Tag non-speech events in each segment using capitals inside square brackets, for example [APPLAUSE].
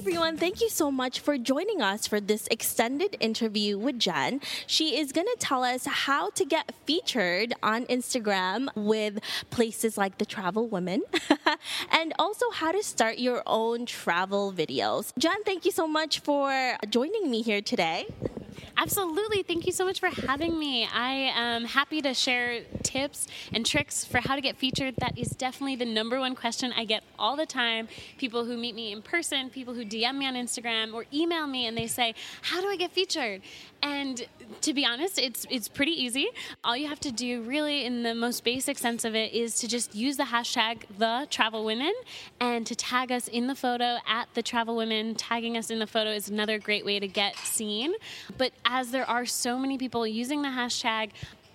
Everyone, thank you so much for joining us for this extended interview with Jen. She is going to tell us how to get featured on Instagram with places like the Travel Women [LAUGHS] and also how to start your own travel videos. Jen, thank you so much for joining me here today. Absolutely. Thank you so much for having me. I am happy to share tips and tricks for how to get featured. That is definitely the number one question I get all the time. People who meet me in person, people who DM me on Instagram or email me and they say, How do I get featured? And to be honest, it's it's pretty easy. All you have to do, really, in the most basic sense of it, is to just use the hashtag the travel women and to tag us in the photo at the travel women. Tagging us in the photo is another great way to get seen. But as there are so many people using the hashtag,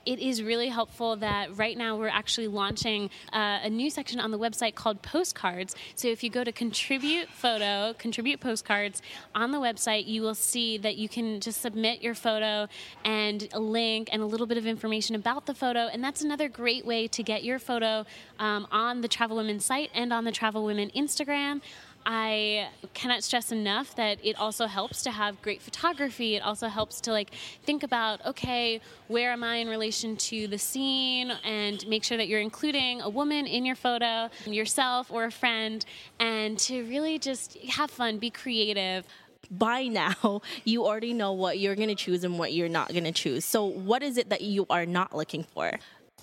it is really helpful that right now we're actually launching uh, a new section on the website called postcards. So if you go to contribute photo, contribute postcards on the website, you will see that you can just submit your photo and a link and a little bit of information about the photo. And that's another great way to get your photo um, on the Travel Women site and on the Travel Women Instagram. I cannot stress enough that it also helps to have great photography. It also helps to like think about okay, where am I in relation to the scene and make sure that you're including a woman in your photo, yourself or a friend and to really just have fun, be creative by [LAUGHS] now you already know what you're going to choose and what you're not going to choose. So, what is it that you are not looking for?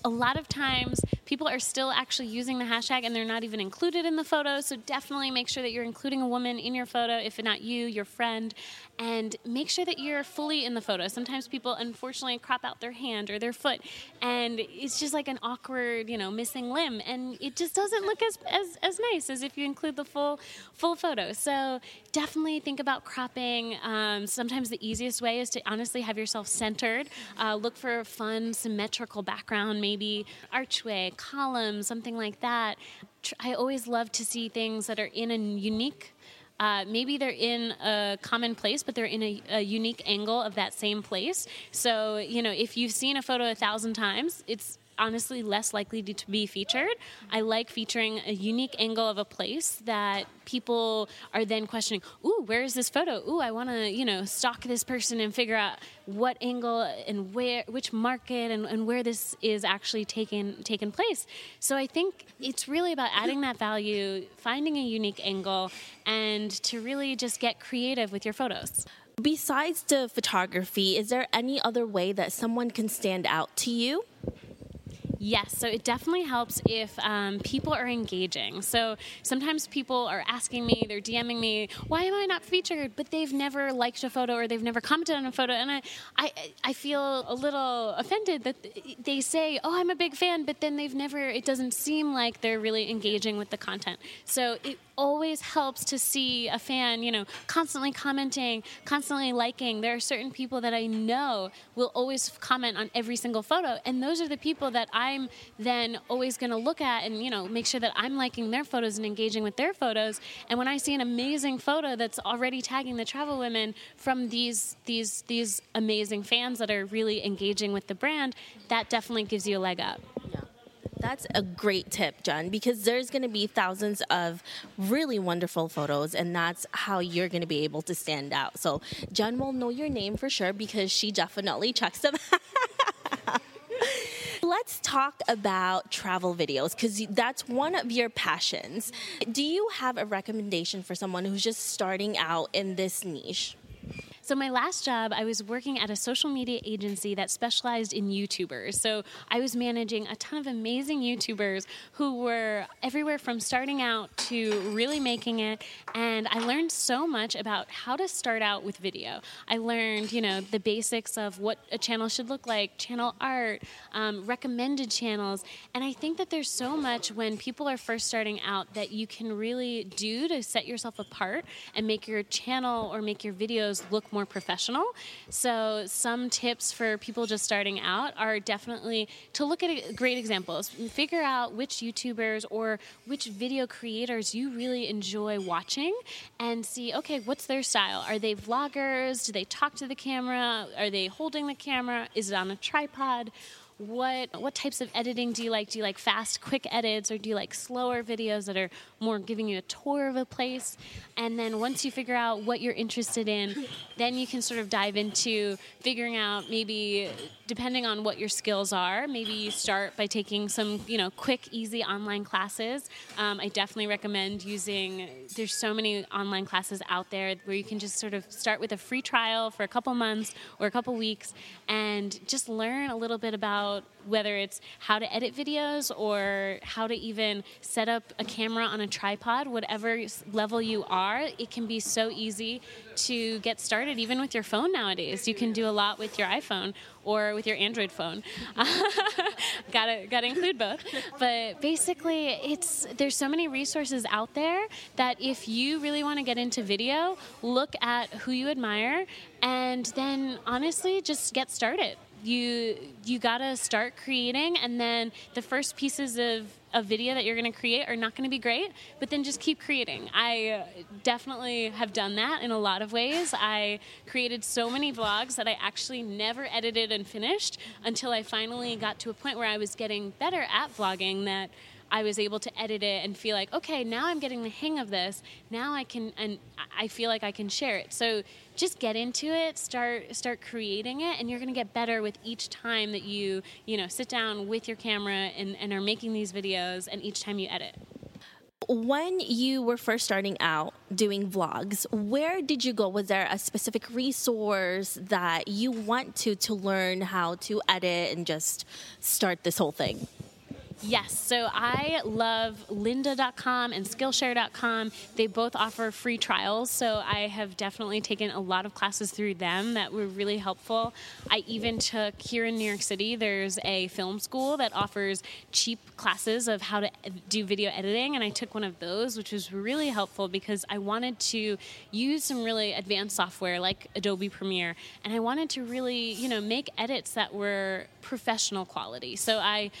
A lot of times people are still actually using the hashtag and they're not even included in the photo. So definitely make sure that you're including a woman in your photo, if not you, your friend, and make sure that you're fully in the photo. Sometimes people unfortunately crop out their hand or their foot and it's just like an awkward, you know, missing limb and it just doesn't look as, as, as nice as if you include the full full photo. So definitely think about cropping. Um, sometimes the easiest way is to honestly have yourself centered. Uh, look for a fun symmetrical background, maybe maybe archway, column, something like that. I always love to see things that are in a unique uh, maybe they're in a common place, but they're in a, a, unique angle of that same place. So, you know, if you've seen a photo a thousand times, it's honestly less likely to be featured. I like featuring a unique angle of a place that people are then questioning, ooh, where is this photo? Ooh, I want to, you know, stalk this person and figure out what angle and where, which market and, and where this is actually taken, taken place. So I think it's really about adding that value, finding a unique angle, and to really just get creative with your photos. Besides the photography, is there any other way that someone can stand out to you? Yes, so it definitely helps if um, people are engaging. So sometimes people are asking me, they're DMing me, why am I not featured? But they've never liked a photo or they've never commented on a photo, and I, I, I feel a little offended that they say, oh, I'm a big fan, but then they've never. It doesn't seem like they're really engaging with the content. So it always helps to see a fan, you know, constantly commenting, constantly liking. There are certain people that I know will always comment on every single photo, and those are the people that I'm then always going to look at and, you know, make sure that I'm liking their photos and engaging with their photos. And when I see an amazing photo that's already tagging the travel women from these these these amazing fans that are really engaging with the brand, that definitely gives you a leg up. That's a great tip, Jen, because there's going to be thousands of really wonderful photos, and that's how you're going to be able to stand out. So, Jen will know your name for sure because she definitely checks them. [LAUGHS] Let's talk about travel videos because that's one of your passions. Do you have a recommendation for someone who's just starting out in this niche? So, my last job, I was working at a social media agency that specialized in YouTubers. So, I was managing a ton of amazing YouTubers who were everywhere from starting out to really making it. And I learned so much about how to start out with video. I learned, you know, the basics of what a channel should look like, channel art, um, recommended channels. And I think that there's so much when people are first starting out that you can really do to set yourself apart and make your channel or make your videos look more professional. So, some tips for people just starting out are definitely to look at great examples, figure out which YouTubers or which video creators you really enjoy watching, and see okay, what's their style? Are they vloggers? Do they talk to the camera? Are they holding the camera? Is it on a tripod? what what types of editing do you like? Do you like fast, quick edits, or do you like slower videos that are more giving you a tour of a place? And then once you figure out what you're interested in, then you can sort of dive into figuring out maybe depending on what your skills are. Maybe you start by taking some you know quick, easy online classes. Um, I definitely recommend using. There's so many online classes out there where you can just sort of start with a free trial for a couple months or a couple weeks and just learn a little bit about about whether it's how to edit videos or how to even set up a camera on a tripod, whatever level you are, it can be so easy to get started even with your phone nowadays. You can do a lot with your iPhone or with your Android phone. [LAUGHS] gotta gotta include both. But basically it's there's so many resources out there that if you really want to get into video, look at who you admire and then honestly just get started you you gotta start creating and then the first pieces of a video that you're to create are not to be great but then just keep creating. I uh, definitely have done that in a lot of ways. I created so many vlogs that i actually never edited and finished until i finally got to a point where i was getting better at vlogging that I was able to edit it and feel like, okay, now I'm getting the hang of this. Now I can, and I feel like I can share it. So just get into it, start start creating it, and you're going to get better with each time that you you know sit down with your camera and, and are making these videos, and each time you edit. When you were first starting out doing vlogs, where did you go? Was there a specific resource that you went to to learn how to edit and just start this whole thing? Yes, so I love lynda.com and skillshare.com. They both offer free trials, so I have definitely taken a lot of classes through them that were really helpful. I even took here in New York City, there's a film school that offers cheap classes of how to do video editing, and I took one of those, which was really helpful because I wanted to use some really advanced software like Adobe Premiere, and I wanted to really, you know, make edits that were professional quality. So I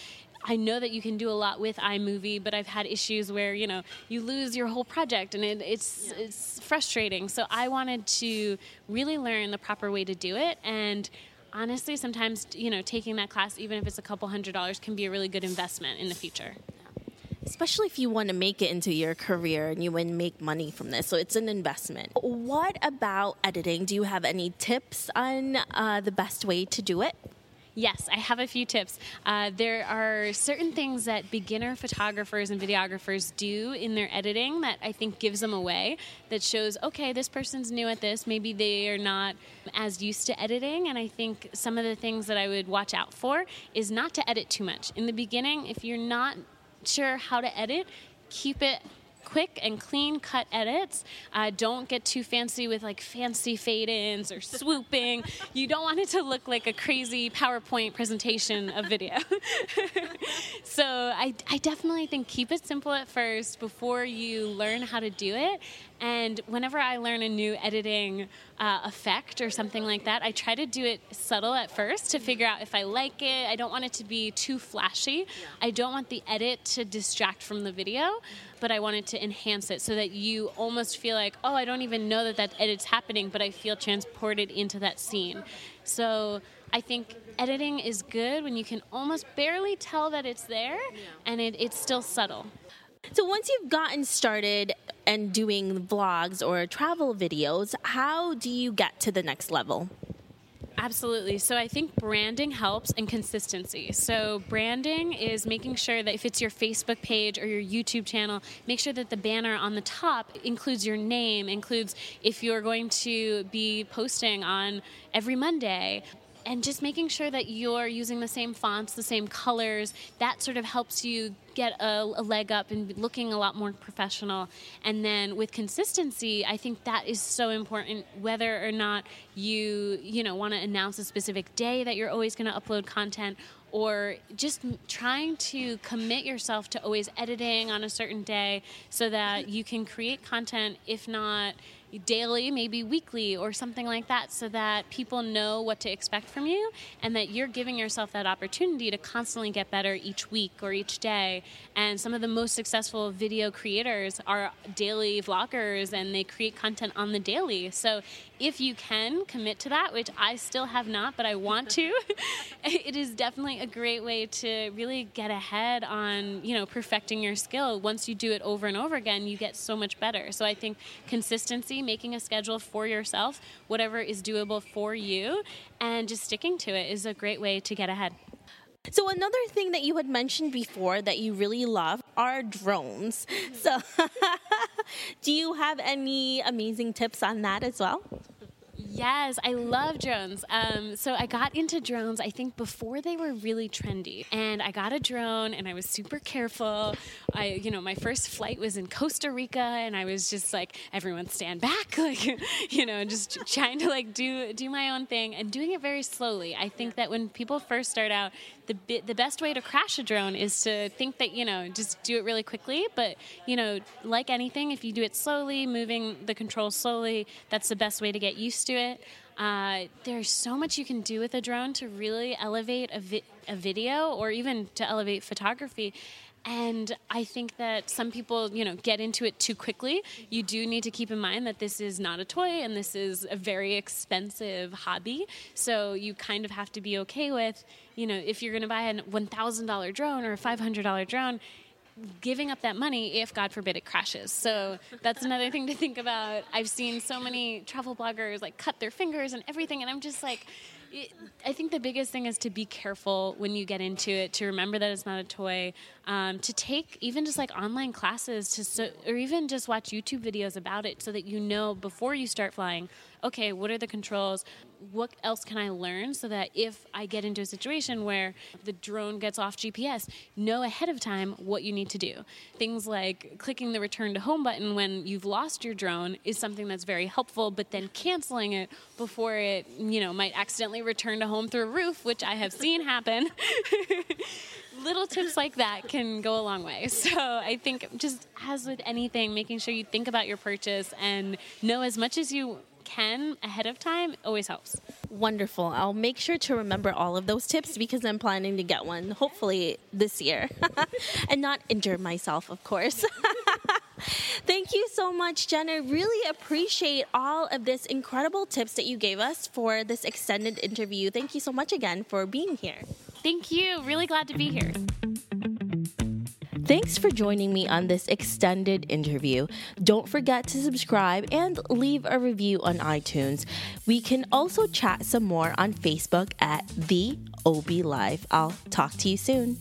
I know that you can do a lot with iMovie, but I've had issues where you know you lose your whole project and it, it's yeah. it's frustrating. So I wanted to really learn the proper way to do it and honestly sometimes you know taking that class even if it's a couple hundred dollars can be a really good investment in the future especially if you want to make it into your career and you want to make money from this. So it's an investment. What about editing? Do you have any tips on uh, the best way to do it? Yes, I have a few tips. Uh, there are certain things that beginner photographers and videographers do in their editing that I think gives them away, that shows, okay, this person's new at this. Maybe they are not as used to editing. And I think some of the things that I would watch out for is not to edit too much. In the beginning, if you're not sure how to edit, keep it quick and clean cut edits. Uh, don't get too fancy with like fancy fade ins or swooping. [LAUGHS] you don't want it to look like a crazy PowerPoint presentation of video. [LAUGHS] so I, I definitely think keep it simple at first before you learn how to do it. And whenever I learn a new editing uh, effect or something like that, I try to do it subtle at first to figure out if I like it. I don't want it to be too flashy. I don't want the edit to distract from the video, but I want it to enhance it so that you almost feel like, oh, I don't even know that that edit's happening, but I feel transported into that scene. So I think editing is good when you can almost barely tell that it's there and it, it's still subtle. So once you've gotten started and doing vlogs or travel videos, how do you get to the next level? Absolutely. So I think branding helps and consistency. So branding is making sure that if it's your Facebook page or your YouTube channel, make sure that the banner on the top includes your name, includes if you're going to be posting on every Monday, and just making sure that you're using the same fonts, the same colors, that sort of helps you get a, a, leg up and looking a lot more professional. And then with consistency, I think that is so important. Whether or not you you know want to announce a specific day that you're always going to upload content, or just trying to commit yourself to always editing on a certain day, so that you can create content. If not daily, maybe weekly, or something like that, so that people know what to expect from you and that you're giving yourself that opportunity to constantly get better each week or each day. And some of the most successful video creators are daily vloggers and they create content on the daily. So if you can commit to that, which I still have not, but I want to, [LAUGHS] it is definitely a great way to really get ahead on, you know, perfecting your skill. Once you do it over and over again, you get so much better. So I think consistency, making a schedule for yourself, whatever is doable for you, and just sticking to it is a great way to get ahead. So another thing that you had mentioned before that you really love are drones. So [LAUGHS] do you have any amazing tips on that as well? Yes, I love drones. Um, so I got into drones, I think, before they were really trendy. And I got a drone and I was super careful. I, you know, my first flight was in Costa Rica and I was just like, everyone stand back, [LAUGHS] like, you know, just trying to like do, do my own thing and doing it very slowly. I think that when people first start out, the, the best way to crash a drone is to think that, you know, just do it really quickly. But, you know, like anything, if you do it slowly, moving the controls slowly, that's the best way to get used to it. Uh, there's so much you can do with a drone to really elevate a, vi- a video or even to elevate photography. And I think that some people, you know, get into it too quickly. You do need to keep in mind that this is not a toy and this is a very expensive hobby. So you kind of have to be okay with, you know, if you're going to buy a $1,000 drone or a $500 drone, giving up that money if god forbid it crashes. So that's another thing to think about. I've seen so many travel bloggers like cut their fingers and everything and i'm just like I think the biggest thing is to be careful when you get into it, to remember that it's not a toy, um, to take even just like online classes, to so, or even just watch YouTube videos about it, so that you know before you start flying. Okay, what are the controls? What else can I learn so that if I get into a situation where the drone gets off GPS, know ahead of time what you need to do. Things like clicking the return to home button when you've lost your drone is something that's very helpful, but then canceling it before it, you know, might accidentally return to home through a roof, which I have seen happen. [LAUGHS] little tips like that can go a long way. So I think just as with anything, making sure you think about your purchase and know as much as you can ahead of time always helps. Wonderful. I'll make sure to remember all of those tips because I'm planning to get one hopefully this year [LAUGHS] and not injure myself, of course. [LAUGHS] Thank you so much, Jen. I really appreciate all of this incredible tips that you gave us for this extended interview. Thank you so much again for being here. Thank you. Really glad to be here. Thanks for joining me on this extended interview. Don't forget to subscribe and leave a review on iTunes. We can also chat some more on Facebook at The Offbeat Life. I'll talk to you soon.